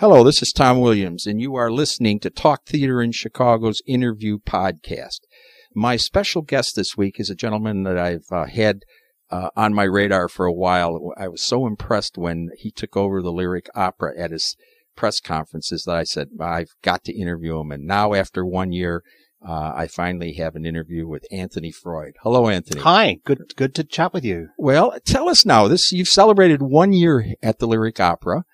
Hello, this is Tom Williams, and you are listening to Talk Theater in Chicago's interview podcast. My special guest this week is a gentleman that I've uh, had uh, on my radar for a while. I was so impressed when he took over the Lyric Opera at his press conferences that I said, I've got to interview him. And now, after one year, uh, I finally have an interview with Anthony Freud. Hello, Anthony. Hi, good good to chat with you. Well, tell us now. This you've celebrated one year at the Lyric Opera.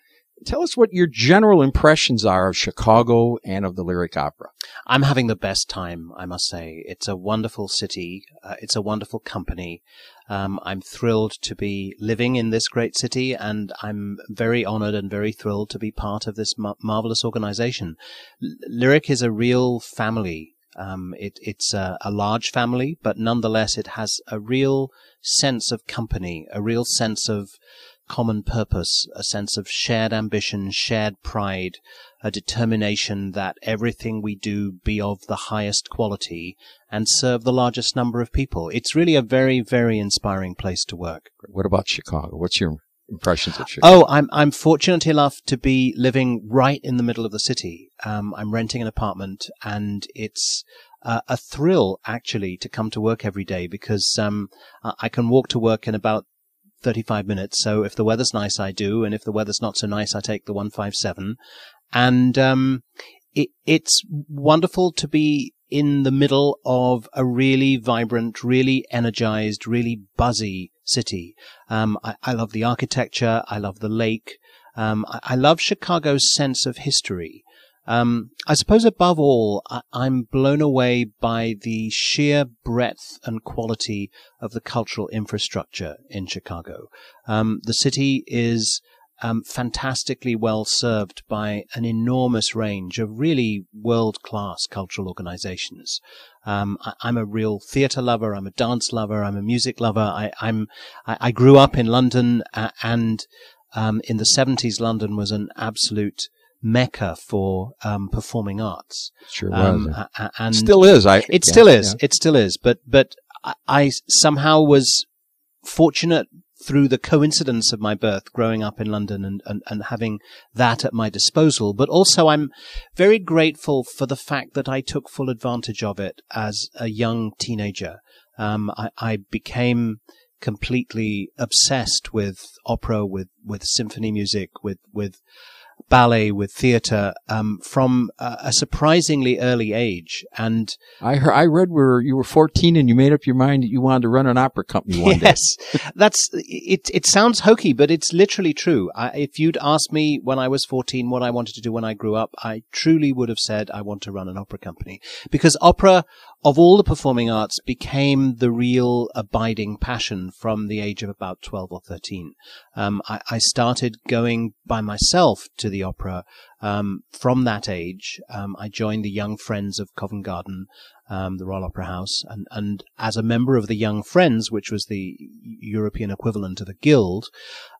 Tell us what your general impressions are of Chicago and of the Lyric Opera. I'm having the best time, I must say. It's a wonderful city. Uh, it's a wonderful company. Um, I'm thrilled to be living in this great city, and I'm very honored and very thrilled to be part of this mar- marvelous organization. L- Lyric is a real family. Um, it, it's a, a large family, but nonetheless, it has a real sense of company, a real sense of common purpose, a sense of shared ambition, shared pride, a determination that everything we do be of the highest quality and serve the largest number of people. It's really a very, very inspiring place to work. What about Chicago? What's your impressions of Chicago? Oh, I'm I'm fortunate enough to be living right in the middle of the city. Um, I'm renting an apartment, and it's uh, a thrill actually to come to work every day because um, I can walk to work in about 35 minutes. So if the weather's nice, I do. And if the weather's not so nice, I take the 157. And, um, it, it's wonderful to be in the middle of a really vibrant, really energized, really buzzy city. Um, I, I, love the architecture. I love the lake. Um, I, I love Chicago's sense of history. Um, I suppose above all, I- am blown away by the sheer breadth and quality of the cultural infrastructure in Chicago. Um, the city is um, fantastically well served by an enormous range of really world class cultural organizations. Um, I, am a real theater lover. I'm a dance lover. I'm a music lover. I, am I, I, grew up in London, uh, and um, in the 70s, London was an absolute mecca for um, performing arts. Sure um, was. and still is. I, it yeah, still is. Yeah. It still is. But but I, I, somehow was fortunate through the coincidence of my birth, growing up in London and, and, and having that at my disposal. But also I'm very grateful for the fact that I took full advantage of it as a young teenager. Um, I, I became completely obsessed with opera, with, with symphony music, with, with ballet, with theatre um, from a, a, surprisingly early age. And I heard, I read where you were 14 and you made up your mind that you wanted to run an opera company one yes, day. Yes, that's it. It sounds hokey, but it's literally true. I, if you'd asked me when I was 14 what I wanted to do when I grew up, I truly would have said I want to run an opera company because opera of all the performing arts became the real abiding passion from the age of about 12 or 13. Um, I, I, started going by myself to the opera um, from that age. Um, I joined the Young Friends of Covent Garden, um, the Royal Opera House, and, and as a member of the Young Friends, which was the European equivalent of a guild,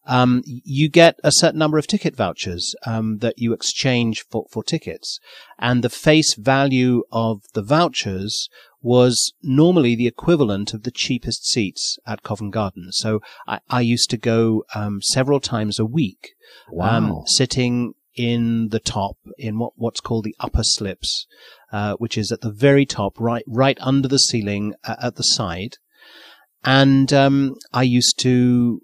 um, you get a certain number of ticket vouchers um, that you exchange for, for tickets. And the face value of the vouchers was normally the equivalent of the cheapest seats at Covent Garden. So I, I used to go um, several times a week, um, wow. sitting in the top in what, what's called the upper slips, uh, which is at the very top, right right under the ceiling uh, at the side. And um, I used to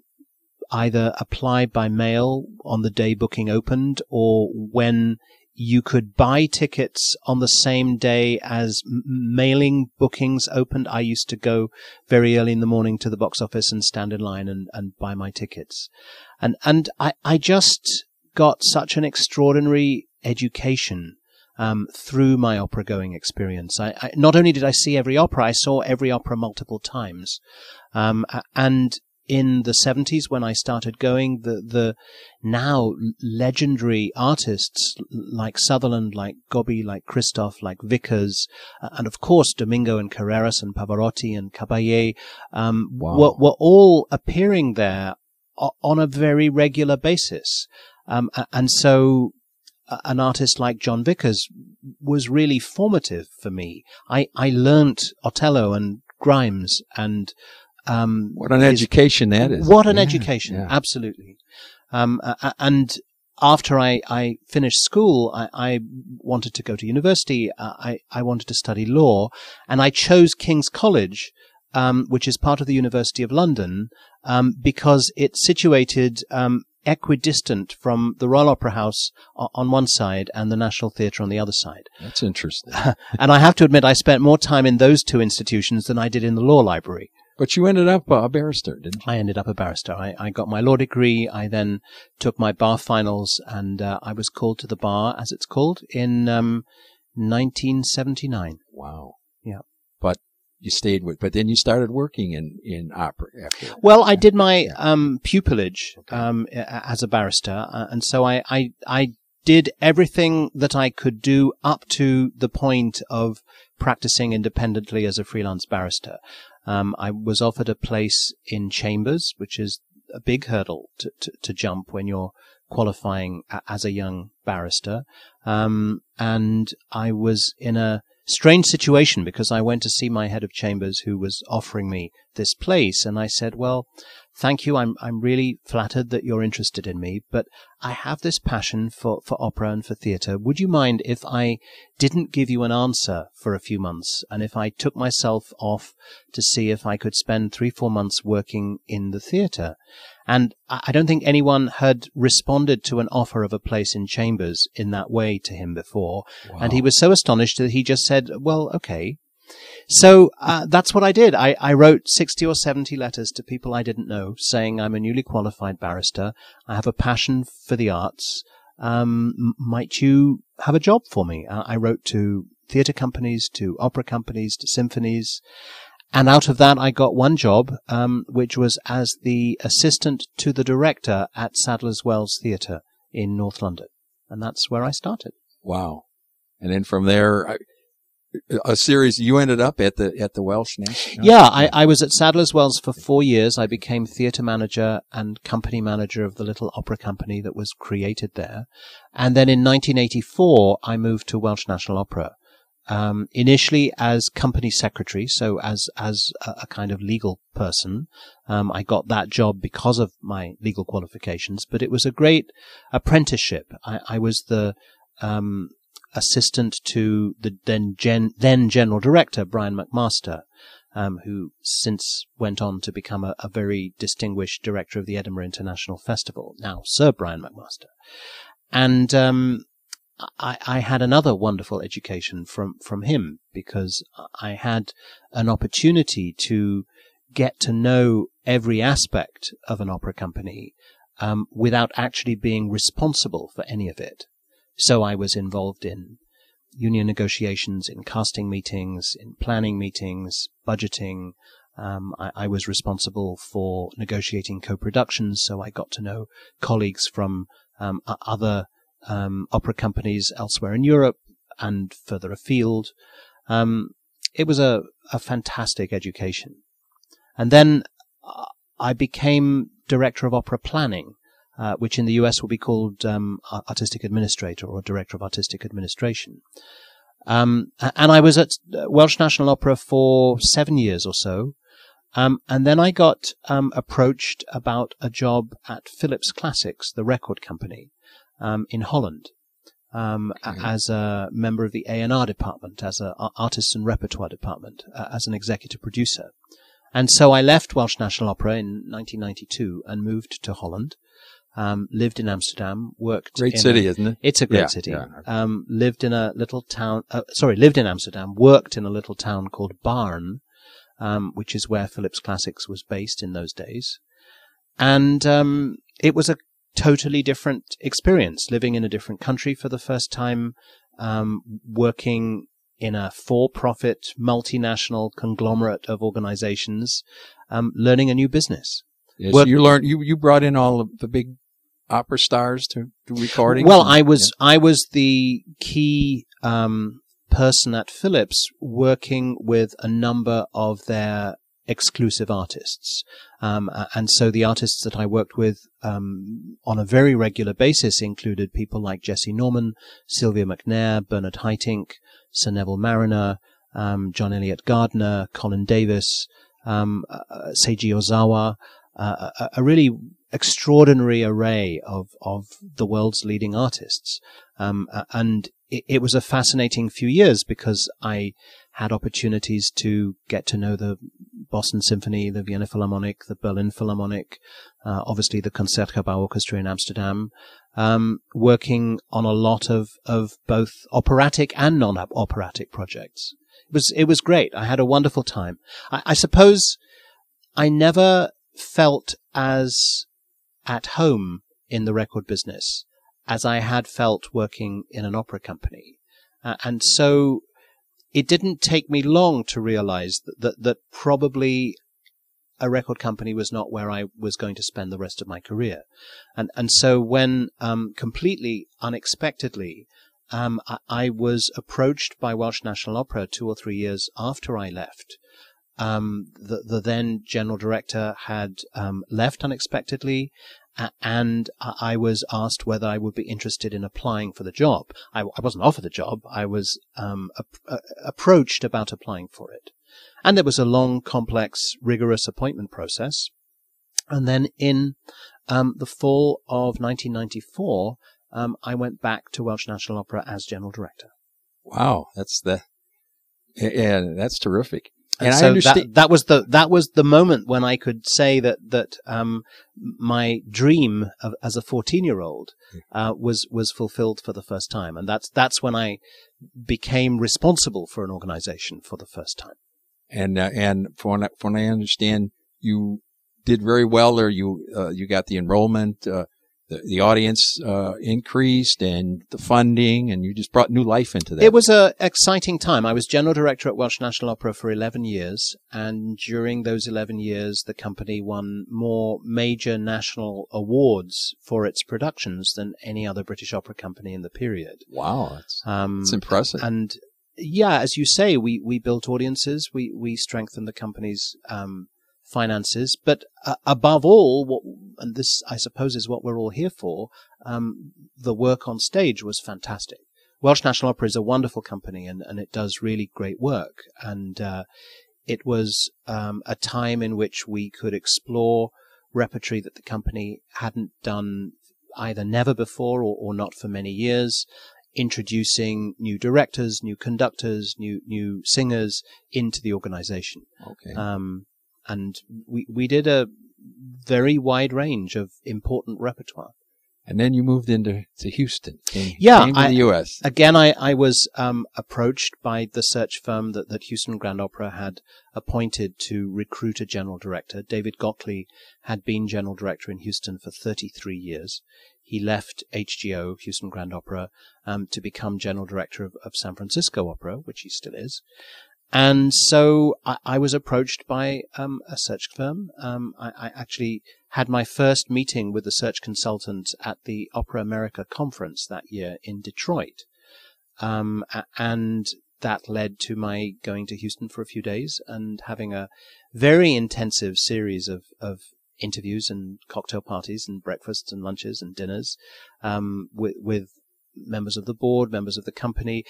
either apply by mail on the day booking opened or when you could buy tickets on the same day as mailing bookings opened. I used to go very early in the morning to the box office and stand in line and, and buy my tickets. And, and I, I just got such an extraordinary education um, through my opera going experience. I, I, not only did I see every opera, I saw every opera multiple times. Um, and in the 70s when I started going, the, the now legendary artists like Sutherland, like Gobbi, like Christoff, like Vickers, uh, and of course Domingo and Carreras and Pavarotti and Caballé, um, wow. were, were all appearing there on a very regular basis. Um, and so an artist like Jon Vickers was really formative for me. I, I learnt Otello and Grimes and um, what an his, education that is! What an yeah, education, yeah. absolutely. Um, uh, and after I, I finished school, I, I wanted to go to university. Uh, I, I wanted to study law and I chose King's College, um, which is part of the University of London, um, because it's situated, um, equidistant from the Royal Opera House on one side and the National Theatre on the other side. That's interesting. and I have to admit, I spent more time in those two institutions than I did in the law library. But you ended up a barrister, didn't you? I ended up a barrister. I, I got my law degree. I then took my bar finals, and uh, I was called to the bar, as it's called, in um, 1979. Wow. Yeah. You stayed with, but then you started working in, in opera after. Well, I did my um, pupillage um, as a barrister, uh, and so I, I, I did everything that I could do up to the point of practicing independently as a freelance barrister. Um, I was offered a place in Chambers, which is a big hurdle to, to, to jump when you're qualifying as a young barrister. Um, and I was in a strange situation because I went to see my head of chambers who was offering me this place. And I said, well, thank you. I'm, I'm really flattered that you're interested in me, but I have this passion for, for opera and for theatre. Would you mind if I didn't give you an answer for a few months and if I took myself off to see if I could spend three, four months working in the theatre? And I don't think anyone had responded to an offer of a place in Chambers in that way to him before. Wow. And he was so astonished that he just said, well, okay. So uh, that's what I did. I, I, wrote 60 or 70 letters to people I didn't know saying I'm a newly qualified barrister. I have a passion for the arts. Um, might you have a job for me? Uh, I wrote to theatre companies, to opera companies, to symphonies. And out of that, I got one job, um, which was as the assistant to the director at Sadler's Wells Theatre in North London. And that's where I started. Wow. And then from there, a series you ended up at the at the Welsh National. Yeah, I, I was at Sadler's Wells for four years. I became theatre manager and company manager of the little opera company that was created there. And then in 1984, I moved to Welsh National Opera, um, initially as company secretary, so as as a, a kind of legal person. Um, I got that job because of my legal qualifications, but it was a great apprenticeship. I, I was the um, assistant to the then gen, then general director Brian McMaster, um, who since went on to become a, a, very distinguished director of the Edinburgh International Festival. Now Sir Brian McMaster, and um, I, I, had another wonderful education from, from him because I had an opportunity to get to know every aspect of an opera company um, without actually being responsible for any of it. So I was involved in union negotiations, in casting meetings, in planning meetings, budgeting. Um, I, I, was responsible for negotiating co-productions, so I got to know colleagues from um, other um, opera companies elsewhere in Europe and further afield. Um, it was a, a fantastic education. And then uh, I became director of opera planning, uh, which in the US will be called um, artistic administrator or director of artistic administration. Um, and I was at Welsh National Opera for seven years or so. Um, and then I got um, approached about a job at Philips Classics, the record company um, in Holland um, okay. as a member of the A&R department, as an artists and repertoire department, uh, as an executive producer. And so I left Welsh National Opera in 1992 and moved to Holland. Um, lived in Amsterdam, worked. Great city, a, isn't it? It's a great yeah, city. Yeah. Um, lived in a little town. Uh, sorry, lived in Amsterdam, worked in a little town called Baarn, um, which is where Philips Classics was based in those days. And um, it was a totally different experience living in a different country for the first time, um, working in a for-profit multinational conglomerate of organizations, um, learning a new business. Yes, Work- you learned you you brought in all of the big opera stars to, to recording. Well, I was yeah. I was the key um, person at Philips working with a number of their exclusive artists. Um, and so the artists that I worked with um, on a very regular basis included people like Jessye Norman, Sylvia McNair, Bernard Haitink, Sir Neville Marriner, um, John Eliot Gardiner, Colin Davis, um, uh, Seiji Ozawa, uh, a, a, really extraordinary array of of the world's leading artists, um, and it, it was a fascinating few years because I had opportunities to get to know the Boston Symphony, the Vienna Philharmonic, the Berlin Philharmonic, uh, obviously the Concertgebouw Orchestra in Amsterdam, um, working on a lot of, of both operatic and non-operatic projects. It was, it was great. I had a wonderful time. I, I suppose I never felt as at home in the record business as I had felt working in an opera company. Uh, and so it didn't take me long to realize that, that, that probably a record company was not where I was going to spend the rest of my career. And, and so when, um, completely unexpectedly, um, I, I, was approached by Welsh National Opera two or three years after I left. Um, the, the then general director had um, left unexpectedly, and I was asked whether I would be interested in applying for the job. I, I wasn't offered the job. I was um, a, a, approached about applying for it. And there was a long, complex, rigorous appointment process. And then in um, the fall of 1994, um, I went back to Welsh National Opera as general director. Wow, that's the yeah, that's terrific. And, and so I understand that, that was the that was the moment when I could say that that um, my dream of, as a fourteen year old uh, was was fulfilled for the first time, and that's that's when I became responsible for an organization for the first time. And uh, and from what, from what I understand, you did very well there. You uh, you got the enrollment. Uh, the, the audience uh, increased and the funding, and you just brought new life into that. It was an exciting time. I was general director at Welsh National Opera for 11 years, and during those 11 years, the company won more major national awards for its productions than any other British opera company in the period. Wow, that's, um, that's impressive. And yeah, as you say, we, we built audiences, we, we strengthened the company's um, finances, but uh, above all, what, and this I suppose is what we're all here for, um, the work on stage was fantastic. Welsh National Opera is a wonderful company and, and it does really great work. And uh, it was um, a time in which we could explore repertory that the company hadn't done either never before or, or not for many years introducing new directors, new conductors, new new singers into the organization. Okay. Um, and we we did a very wide range of important repertoire. And then you moved into to Houston. Came, yeah, came to I, the U.S. Again, I, I was um, approached by the search firm that, that Houston Grand Opera had appointed to recruit a general director. David Gockley had been general director in Houston for 33 years. He left HGO, Houston Grand Opera, um, to become general director of, of San Francisco Opera, which he still is. And so I, I was approached by um, a search firm. Um, I, I, actually had my first meeting with the search consultant at the Opera America conference that year in Detroit. Um, and that led to my going to Houston for a few days and having a very intensive series of, of interviews and cocktail parties and breakfasts and lunches and dinners um, with, with members of the board, members of the company.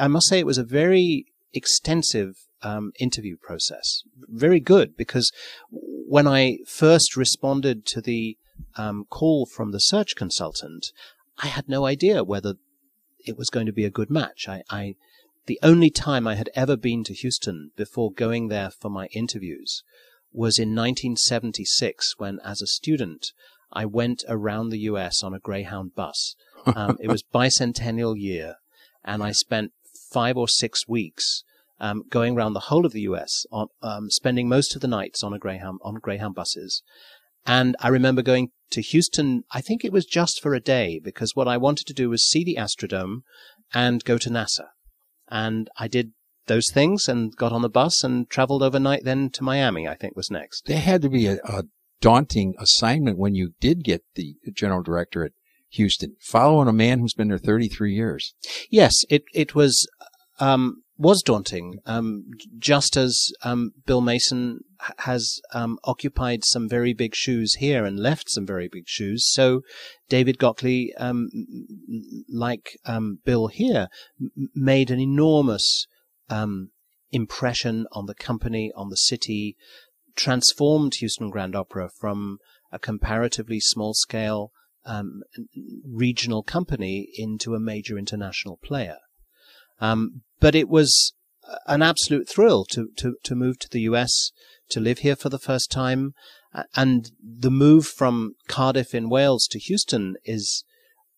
I must say it was a very extensive um, interview process. Very good because when I first responded to the um, call from the search consultant, I had no idea whether it was going to be a good match. I, I the only time I had ever been to Houston before going there for my interviews was in 1976 when, as a student, I went around the U.S. on a Greyhound bus. Um, it was bicentennial year, and I spent five or six weeks um, going around the whole of the U.S. on um, spending most of the nights on a Greyhound on Greyhound buses. And I remember going to Houston. I think it was just for a day because what I wanted to do was see the Astrodome and go to NASA. And I did those things and got on the bus and traveled overnight then to Miami. I think was next. There had to be a, a daunting assignment when you did get the general director at Houston, following a man who's been there 33 years. Yes, it it was um, was daunting. Um, just as um, Bill Mason has um, occupied some very big shoes here and left some very big shoes, so David Gockley, um, like um, Bill here, m- made an enormous impression on the company, on the city, transformed Houston Grand Opera from a comparatively small scale um, regional company into a major international player. Um, but it was an absolute thrill to, to, to move to the US, to live here for the first time. And the move from Cardiff in Wales to Houston is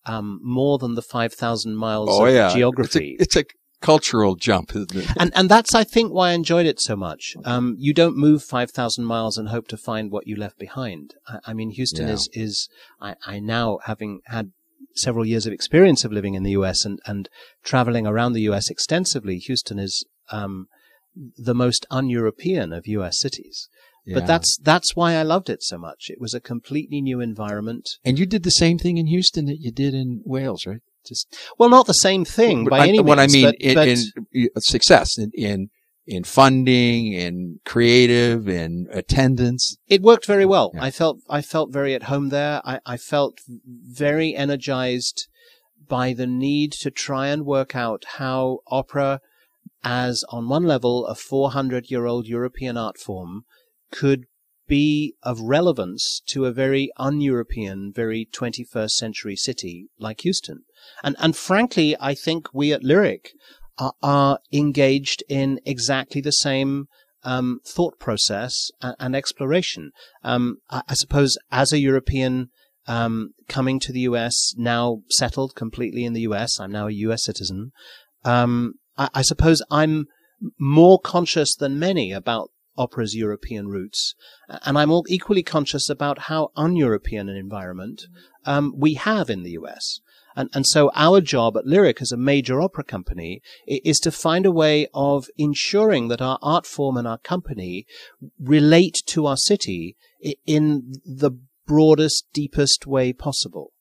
um, more than the 5,000 miles oh, of yeah. geography. It's a, it's cultural jump, isn't it? And and that's I think why I enjoyed it so much. Um, you don't move five thousand miles and hope to find what you left behind. I, I mean, Houston Yeah. is is I, I now having had several years of experience of living in the U.S. and and traveling around the U.S. extensively. Houston is um, the most un-European of U.S. cities. Yeah. But that's that's why I loved it so much. It was a completely new environment. and you did the same thing in Houston that you did in Wales, right? Just Well, not the same thing But by I- any what means. I mean but, in, but in uh, success in, in in funding in creative and attendance. it worked very well. Yeah. I felt I felt very at home there. I, I felt very energized by the need to try and work out how opera, as on one level a 400 year old European art form, could be of relevance to a very un-European, very 21st century city like Houston. And and frankly, I think we at Lyric are, are engaged in exactly the same um, thought process and, and exploration. Um, I, I suppose as a European um, coming to the US, now settled completely in the US, I'm now a US citizen. Um, I, I suppose I'm more conscious than many about opera's European roots, and I'm all equally conscious about how un-European an environment um, we have in the US. And, and so our job at Lyric as a major opera company is to find a way of ensuring that our art form and our company relate to our city in the broadest, deepest way possible.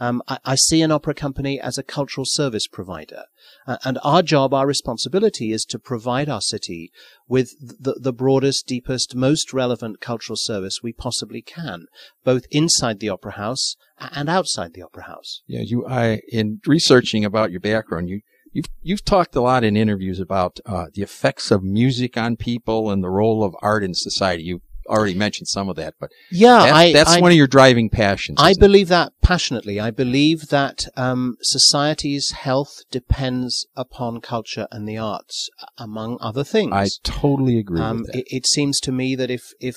Um, I, I see an opera company as a cultural service provider, uh, and our job, our responsibility, is to provide our city with the, the broadest, deepest, most relevant cultural service we possibly can, both inside the opera house and outside the opera house. Yeah, you. I in researching about your background, you you've you've talked a lot in interviews about uh, the effects of music on people and the role of art in society. You already mentioned some of that, but Yeah, that's, I, that's I, one of your driving passions. I isn't it? believe that passionately. I believe that um, society's health depends upon culture and the arts, among other things. I totally agree Um, with that. it, it seems to me that if if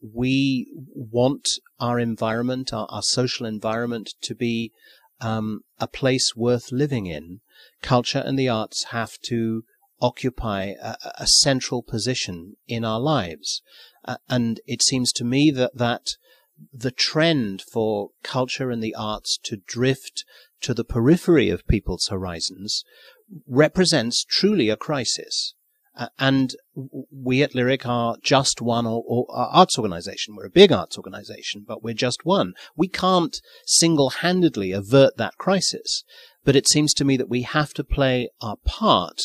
we want our environment, our, our social environment, to be um, a place worth living in, culture and the arts have to occupy a, a central position in our lives. Uh, and it seems to me that that the trend for culture and the arts to drift to the periphery of people's horizons represents truly a crisis. Uh, and we at Lyric are just one or, or arts organization. We're a big arts organization, but we're just one. We can't single-handedly avert that crisis. But it seems to me that we have to play our part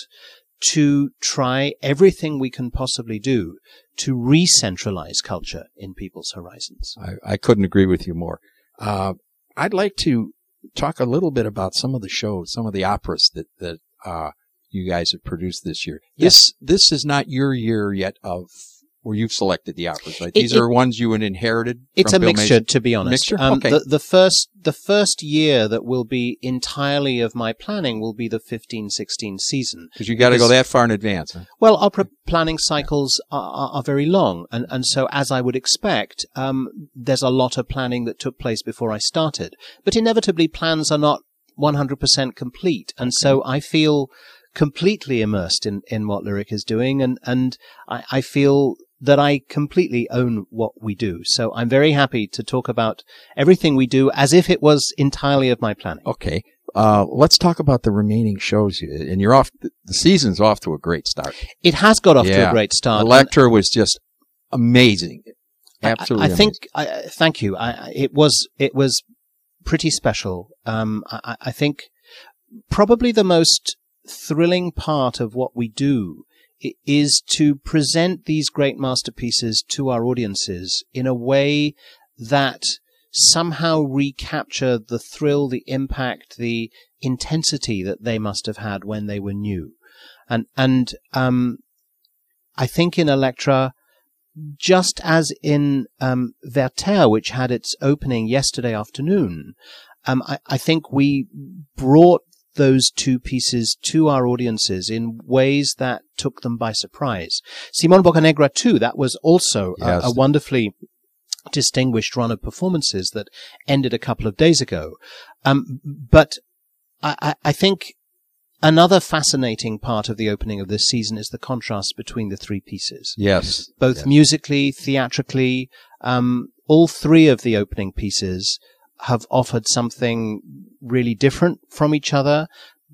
to try everything we can possibly do to re-centralize culture in people's horizons. I, I couldn't agree with you more. Uh, I'd like to talk a little bit about some of the shows, some of the operas that that uh, you guys have produced this year. This this is not your year yet of where you've selected the operas, right? It- These it- are ones you had inherited. It's a Bill mixture, Mason? to be honest. Mixture? Um, Okay. the, the first, the first year that will be entirely of my planning will be the 15-16 season. Because you got to go that far in advance. Huh? Well, opera planning cycles are, are, are very long, and, and so as I would expect, um, there's a lot of planning that took place before I started. But inevitably, plans are not 100% complete, and so I feel completely immersed in, in what Lyric is doing, and, and I, I feel that I completely own what we do. So I'm very happy to talk about everything we do as if it was entirely of my planning. Okay. Uh, let's talk about the remaining shows. You- And you're off. The season's off to a great start. It has got off to a great start. Elektra was just amazing. Absolutely. I, I think. I, thank you. I, it was. It was pretty special. Um, I, I- think probably the most thrilling part of what we do is to present these great masterpieces to our audiences in a way that somehow recapture the thrill, the impact, the intensity that they must have had when they were new. And, and, um, I think in Elektra, just as in um, Werther, which had its opening yesterday afternoon, um, I, I think we brought those two pieces to our audiences in ways that took them by surprise. Simon Boccanegra too, that was also Yes. a, a wonderfully distinguished run of performances that ended a couple of days ago. Um, but I, I, I think another fascinating part of the opening of this season is the contrast between the three pieces Yes. both Yes. musically, theatrically. Um, all three of the opening pieces have offered something really different from each other,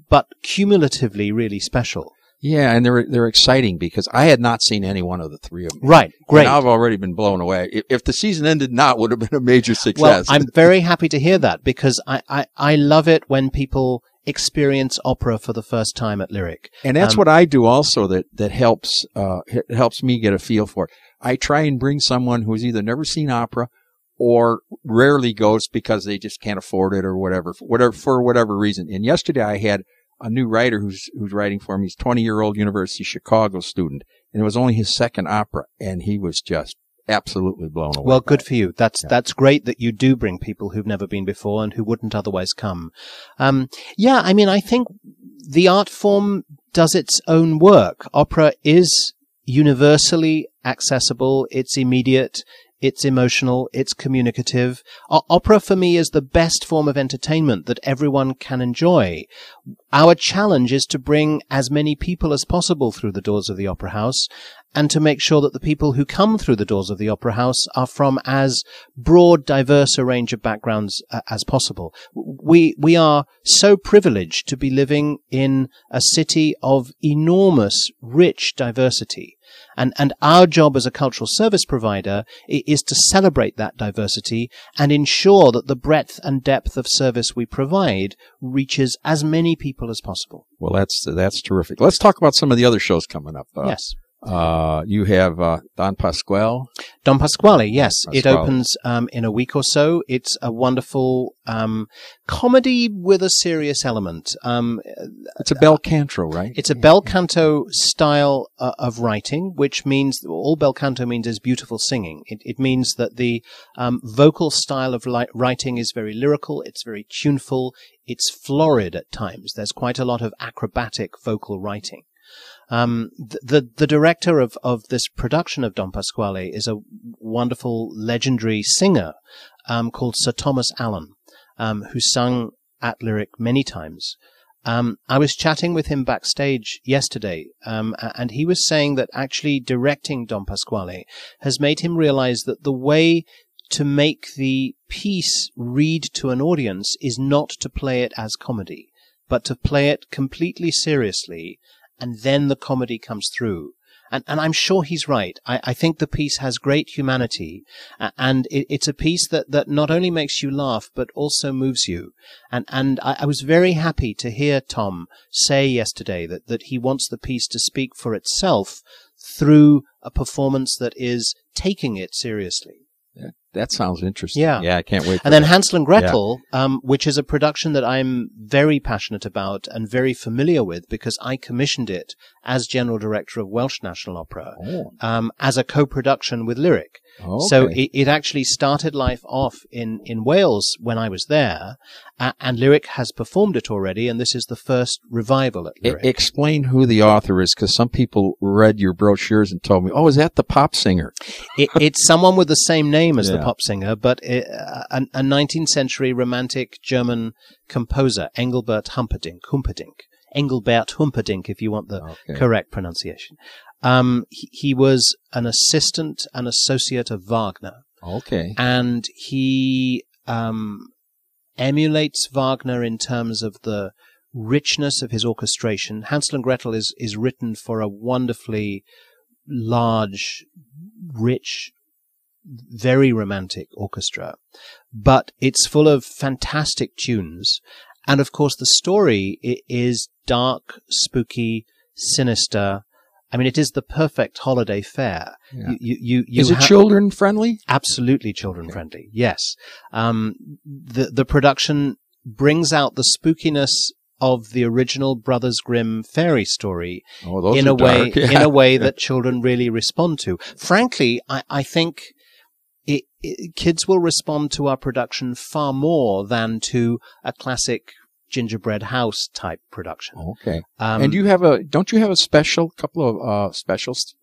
but cumulatively really special. Yeah, and they're they're exciting because I had not seen any one of the three of them. Right, great. And I've already been blown away. If, if the season ended now, it would have been a major success. Well. I'm very happy to hear that because I, I, I love it when people experience opera for the first time at Lyric. and that's um, what I do also that that helps uh helps me get a feel for it. I try and bring someone who's either never seen opera or rarely goes because they just can't afford it or whatever, for whatever for whatever reason. And yesterday I had a new writer who's who's writing for me. He's 20 year old University of Chicago student, and it was only his second opera, and he was just absolutely blown away. Well, good it. for you. That's Yeah. that's great that you do bring people who've never been before and who wouldn't otherwise come. Um, yeah, I mean, I think the art form does its own work. Opera is universally accessible. It's immediate. It's emotional. It's communicative. O- opera for me is the best form of entertainment that everyone can enjoy. Our challenge is to bring as many people as possible through the doors of the opera house and to make sure that the people who come through the doors of the opera house are from as broad, diverse a range of backgrounds uh, as possible. We, we are so privileged to be living in a city of enormous, rich diversity. And, and our job as a cultural service provider is to celebrate that diversity and ensure that the breadth and depth of service we provide reaches as many people as possible. Well, that's that's terrific. Let's talk about some of the other shows coming up. Uh, yes. Uh, you have uh, Don Pasquale. Don Pasquale, yes. It opens um, in a week or so. It's a wonderful um, comedy with a serious element. Um, It's a bel canto, right? it's a bel canto style uh, of writing, which means all bel canto means is beautiful singing. It, it means that the um, vocal style of li- writing is very lyrical. It's very tuneful. It's florid at times. There's quite a lot of acrobatic vocal writing. Um, the, the director of of this production of Don Pasquale is a wonderful legendary singer um, called Sir Thomas Allen, um, who sung at Lyric many times. Um, I was chatting with him backstage yesterday, um, and he was saying that actually directing Don Pasquale has made him realize that the way to make the piece read to an audience is not to play it as comedy, but to play it completely seriously, and then the comedy comes through. And, and I'm sure he's right. I, I think the piece has great humanity, and it, it's a piece that, that not only makes you laugh, but also moves you. And, and I, I was very happy to hear Tom say yesterday that, that he wants the piece to speak for itself through a performance that is taking it seriously. That sounds interesting. Yeah. yeah, I can't wait. And then that. Hansel and Gretel, um, which is a production that I'm very passionate about and very familiar with because I commissioned it as general director of Welsh National Opera Oh, um, as a co-production with Lyric. okay. So it, it actually started life off in, in Wales when I was there, uh, and Lyric has performed it already, and this is the first revival at Lyric. explain who the author is, because some people read your brochures and told me, "Oh, is that the pop singer?" it, it's someone with the same name as the Yeah. Pop singer, but uh, a, a 19th century romantic German composer, Engelbert Humperdinck. Humperdinck. Engelbert Humperdinck, if you want the Okay. correct pronunciation. Um, he, he was an assistant and associate of Wagner, Okay. and he um, emulates Wagner in terms of the richness of his orchestration. Hansel and Gretel is is written for a wonderfully large, rich, very romantic orchestra, but it's full of fantastic tunes. And of course, the story is dark, spooky, sinister. I mean, it is the perfect holiday fare. Yeah. You, you, you, is it ha- children friendly? absolutely children friendly. Yes. Um, the, the production brings out the spookiness of the original Brothers Grimm fairy story Oh, in a way dark. in a way that children really respond to. Frankly, I, I think it, it, kids will respond to our production far more than to a classic gingerbread house type production. Okay. Um, and you have a don't you have a special couple of uh specials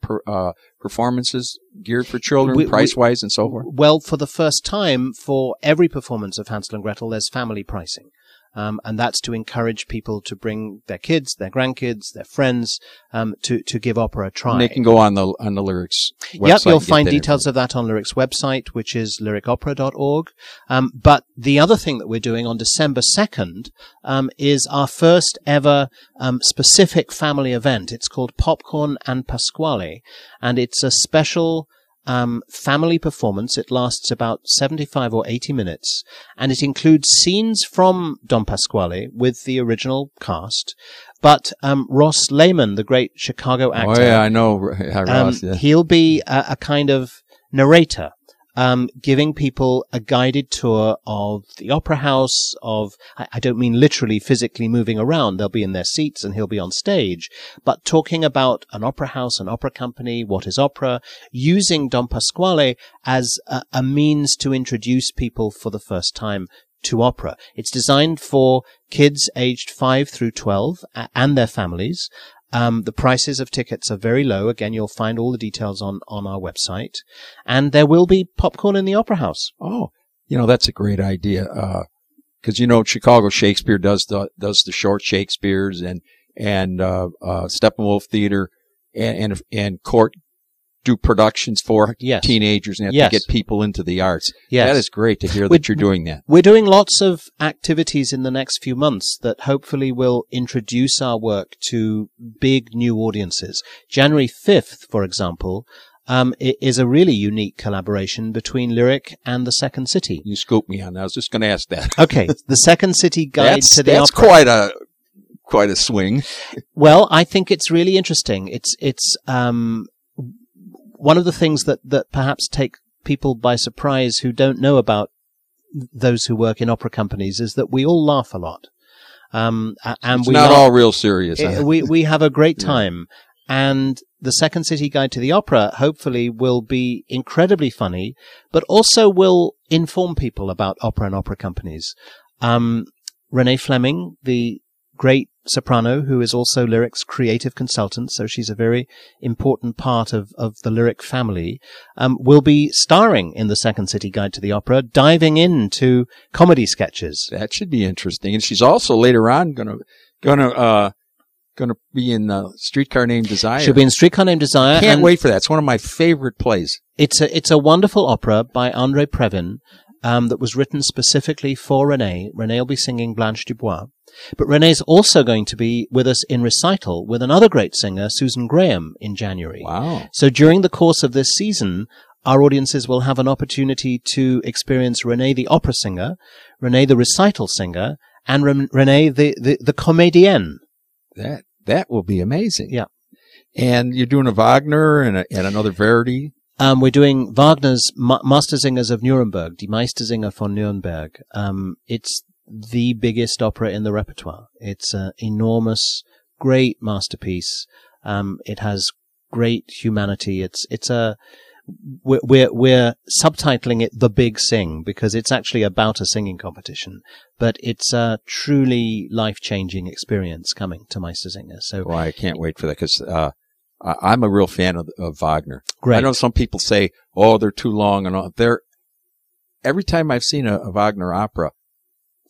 per, uh performances geared for children We- price wise and so forth? Well, for the first time, for every performance of Hansel and Gretel, there's family pricing. Um, and that's to encourage people to bring their kids, their grandkids, their friends, um, to, to give opera a try. And they can go on the on the Lyric's website. Yep, you'll find details of that on Lyric's website, which is lyricopera.org. Um, but the other thing that we're doing on December 2nd um, is our first ever um, specific family event. It's called Popcorn and Pasquale, and it's a special um, family performance. It lasts about 75 or 80 minutes, and it includes scenes from Don Pasquale with the original cast. But um, Ross Lehman, the great Chicago actor, Oh yeah, I know. Yeah, um, yeah. he'll be a, a kind of narrator, um, giving people a guided tour of the opera house. Of I, I don't mean literally physically moving around; they'll be in their seats and he'll be on stage, but talking about an opera house, an opera company, what is opera, using Don Pasquale as a, a means to introduce people for the first time to opera. It's designed for kids aged 5 through 12 and their families. Um, the prices of tickets are very low. Again, you'll find all the details on, on our website. And there will be popcorn in the opera house. Oh, you know that's a great idea. Because you know Chicago Shakespeare does the does the short Shakespeare's and and uh, uh, Steppenwolf Theater and, and and Court do productions for Yes. teenagers and have Yes. to get people into the arts. Yes. That is great to hear We- that you're doing that. We're doing lots of activities in the next few months that hopefully will introduce our work to big new audiences. January 5th, for example, um, is a really unique collaboration between Lyric and the Second City. You scooped me on. I was just going to ask that. Okay, the Second City Guide that's to the that's Opera. quite a quite a swing. Well, I think it's really interesting. It's it's um, one of the things that that perhaps take people by surprise who don't know about those who work in opera companies is that we all laugh a lot, um, and It's we not laugh- all real serious. eh, huh? we we have a great Yeah. time. And the Second City Guide to the Opera hopefully will be incredibly funny, but also will inform people about opera and opera companies. Um, Renee Fleming, the great soprano who is also Lyric's creative consultant, so she's a very important part of, of the Lyric family, um, will be starring in the Second City Guide to the Opera, diving into comedy sketches. that should be interesting. And she's also later on going to going to uh going to be in uh, Streetcar Named Desire. She'll be in Streetcar Named Desire. Can't wait for that. It's one of my favorite plays. It's a it's a wonderful opera by Andre Previn um, that was written specifically for Renee. Renee will be singing Blanche Dubois, but Renee's also going to be with us in recital with another great singer, Susan Graham, in January. Wow. So during the course of this season, our audiences will have an opportunity to experience Renee the opera singer, Renee the recital singer, and Ren- Renee the, the, the comédienne. That that will be amazing. Yeah. And you're doing a Wagner and, a, and another Verdi. Um, we're doing Wagner's Ma- Mastersingers of Nuremberg, Die Meistersinger von Nürnberg. Um, it's the biggest opera in the repertoire. It's an enormous, great masterpiece. Um, it has great humanity. It's it's a we're, we're we're subtitling it "The Big Sing" because it's actually about a singing competition, but it's a truly life changing experience coming to Meistersinger. So Well, I can't wait for that because uh, I'm a real fan of, of Wagner. great. I know some people say, "Oh, they're too long," and all. They're every time I've seen a, a Wagner opera,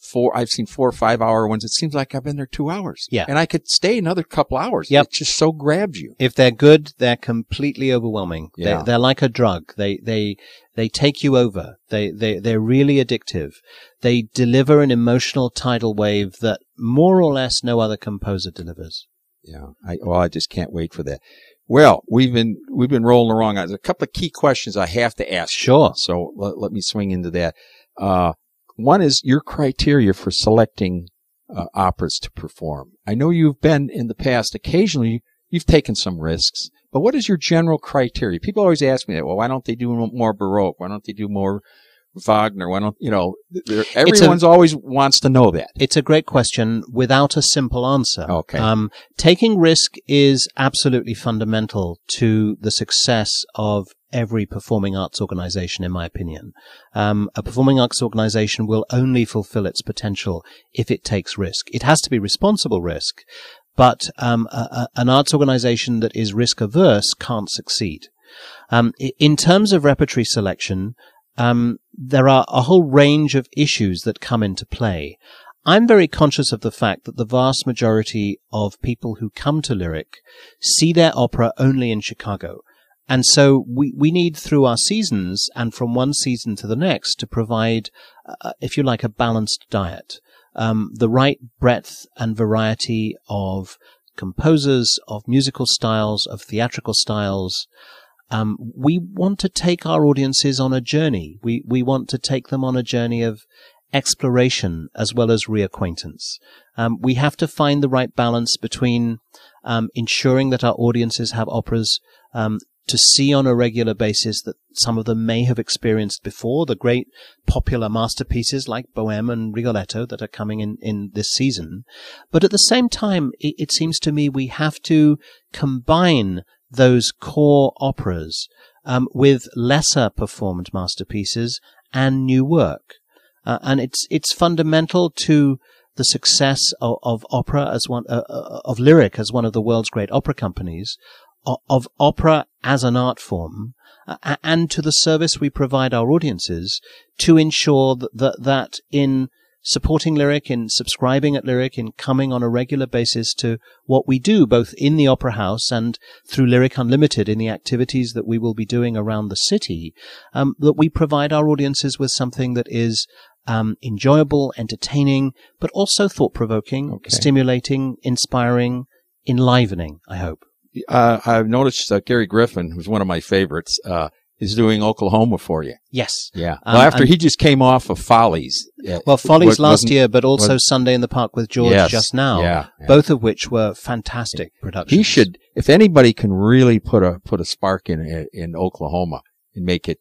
four I've seen four or five hour ones. It seems like I've been there two hours. Yeah. and I could stay another couple hours. Yep. it just so grabs you. if they're good, they're completely overwhelming. Yeah. They're, they're like a drug. They, they, they take you over. They, they, they're really addictive. They deliver an emotional tidal wave that more or less no other composer delivers. Yeah, I well, I just can't wait for that. Well, we've been we've been rolling along. There's a couple of key questions I have to ask. Sure. So let, let me swing into that. Uh, one is your criteria for selecting uh, operas to perform. I know you've been in the past. Occasionally, you've taken some risks. But what is your general criteria? People always ask me that. Well, why don't they do more baroque? Why don't they do more Wagner? Why don't you know? Everyone's a, always wants to know that. It's a great question without a simple answer. Okay. Um, taking risk is absolutely fundamental to the success of every performing arts organization, in my opinion. Um, a performing arts organization will only fulfill its potential if it takes risk. It has to be responsible risk, but um, a, a, an arts organization that is risk averse can't succeed. Um, in terms of repertory selection, um, there are a whole range of issues that come into play. I'm very conscious of the fact that the vast majority of people who come to Lyric see their opera only in Chicago. And so we, we need through our seasons and from one season to the next to provide, uh, if you like, a balanced diet. Um, the right breadth and variety of composers, of musical styles, of theatrical styles, um, we want to take our audiences on a journey. We we want to take them on a journey of exploration as well as reacquaintance. Um, we have to find the right balance between um, ensuring that our audiences have operas um, to see on a regular basis that some of them may have experienced before, the great popular masterpieces like Bohème and Rigoletto that are coming in, in this season. But at the same time, it, it seems to me we have to combine those core operas um, with lesser performed masterpieces and new work. Uh, and it's it's fundamental to the success of, of opera as one uh, uh of lyric as one of the world's great opera companies, of, opera as an art form, uh, and to the service we provide our audiences to ensure that that, that in supporting Lyric, in subscribing at Lyric, in coming on a regular basis to what we do, both in the Opera House and through Lyric Unlimited in the activities that we will be doing around the city, um, that we provide our audiences with something that is um, enjoyable, entertaining, but also thought provoking, okay. stimulating, inspiring, enlivening, I hope. Uh, I've noticed uh, Gary Griffin, who's one of my favorites, uh, is doing Oklahoma for you. Yes. Yeah. Um, well, after he just came off of Follies. Well, Follies last year, but also Sunday in the Park with George yes, just now. Yeah, yeah, Both of which were fantastic productions. He should, if anybody can really put a, put a spark in, in Oklahoma and make it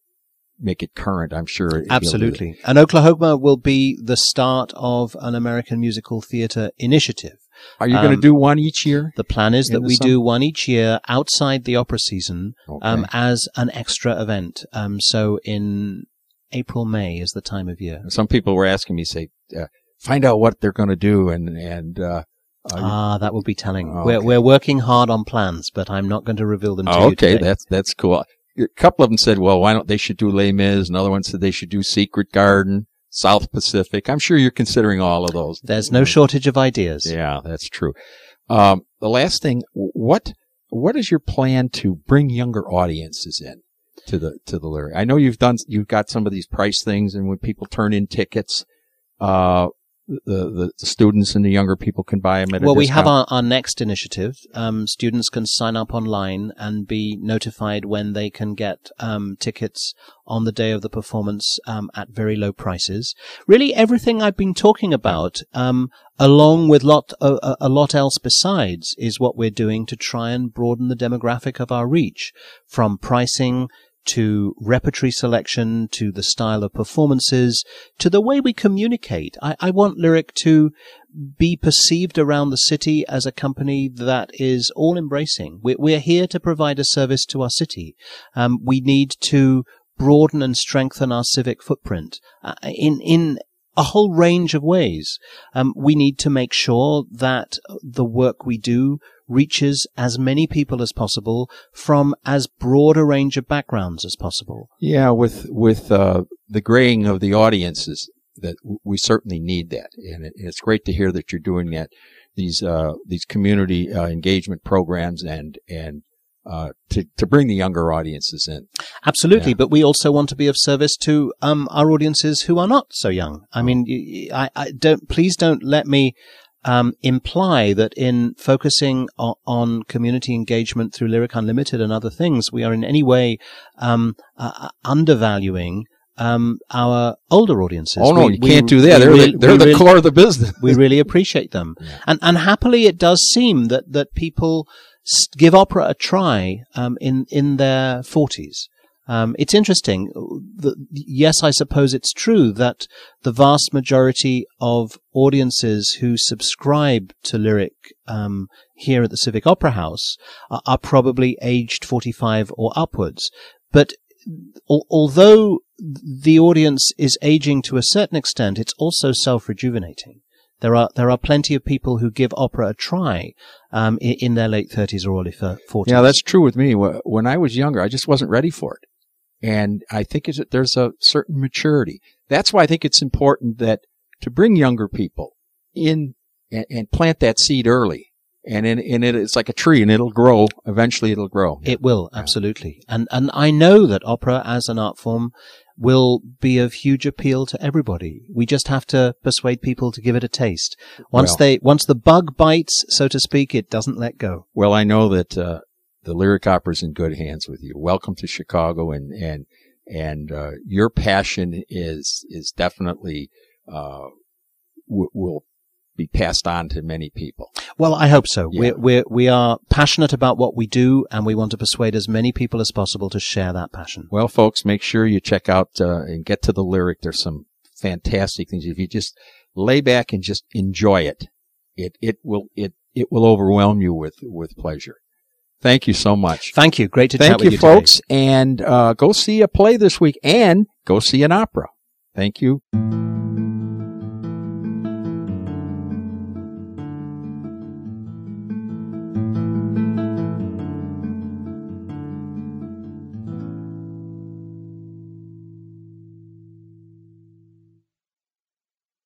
make it current. I'm sure. Absolutely. And Oklahoma will be the start of an American musical theater initiative. Are you um, going to do one each year? The plan is that we summer? do one each year outside the opera season um, okay. um, as an extra event. Um, so in April, May is the time of year. Some people were asking me, say, uh, find out what they're going to do and, and, uh, ah, that will be telling. Okay. We're, we're working hard on plans, but I'm not going to reveal them to oh, you. Okay, today. that's, that's cool. A couple of them said, well, why don't they should do Les Mis? Another one said they should do Secret Garden. South Pacific. I'm sure you're considering all of those. There's no shortage of ideas. Yeah, that's true. Um, the last thing, what what is your plan to bring younger audiences in to the to the lyric? I know you've done you've got some of these price things, and when people turn in tickets, uh, the, the, students and the younger people can buy them at well, we have our, our next initiative. Um, students can sign up online and be notified when they can get um, tickets on the day of the performance um, at very low prices. Really, everything I've been talking about, um, along with lot a, a lot else besides, is what we're doing to try and broaden the demographic of our reach, from pricing to repertory selection, to the style of performances, to the way we communicate. I, I, want Lyric to be perceived around the city as a company that is all embracing. We're, we're, here to provide a service to our city. Um, we need to broaden and strengthen our civic footprint uh, in in a whole range of ways. Um, we need to make sure that the work we do reaches as many people as possible from as broad a range of backgrounds as possible. Yeah, with with uh, the graying of the audiences, that we certainly need that, and, it, and, it's great to hear that you're doing that. These uh, these community uh, engagement programs and and uh, to to bring the younger audiences in. Absolutely, yeah. but we also want to be of service to um, our audiences who are not so young. I mean, I, I don't. Please don't let me um, imply that in focusing on, on, community engagement through Lyric Unlimited and other things, we are in any way um, uh, undervaluing um, our older audiences. Oh no, we, you can't do that. They're, the, they're the really, core of the business. we really appreciate them, yeah. and and happily, it does seem that that people give opera a try um, in in their forties. Um, it's interesting. The, yes, I suppose it's true that the vast majority of audiences who subscribe to lyric um, here at the Civic Opera House are, are probably aged 45 or upwards. But al- although the audience is aging to a certain extent, it's also self-rejuvenating. There are there are plenty of people who give opera a try um, in, in, their late thirties or early forties. Yeah, that's true with me. When I was younger, I just wasn't ready for it, and I think there's a certain maturity. That's why I think it's important that to bring younger people in and, and plant that seed early and in, in it, it's like a tree and it'll grow. Eventually it'll grow. It will, absolutely. And, and I know that opera as an art form will be of huge appeal to everybody. We just have to persuade people to give it a taste. Once well, they, once the bug bites, so to speak, it doesn't let go. Well, I know that, uh, the lyric opera is in good hands with you. Welcome to Chicago and, and, and, uh, your passion is, is definitely, uh, w- will be passed on to many people. Well, I hope so. Yeah. We're, we're, we are passionate about what we do and we want to persuade as many people as possible to share that passion. Well, folks, make sure you check out uh, and get to the lyric. There's some fantastic things. If you just lay back and just enjoy it, it, it will, it, it will overwhelm you with, with pleasure. Thank you so much. Thank you. Great to Thank chat with you, folks. And uh, go see a play this week and go see an opera. Thank you.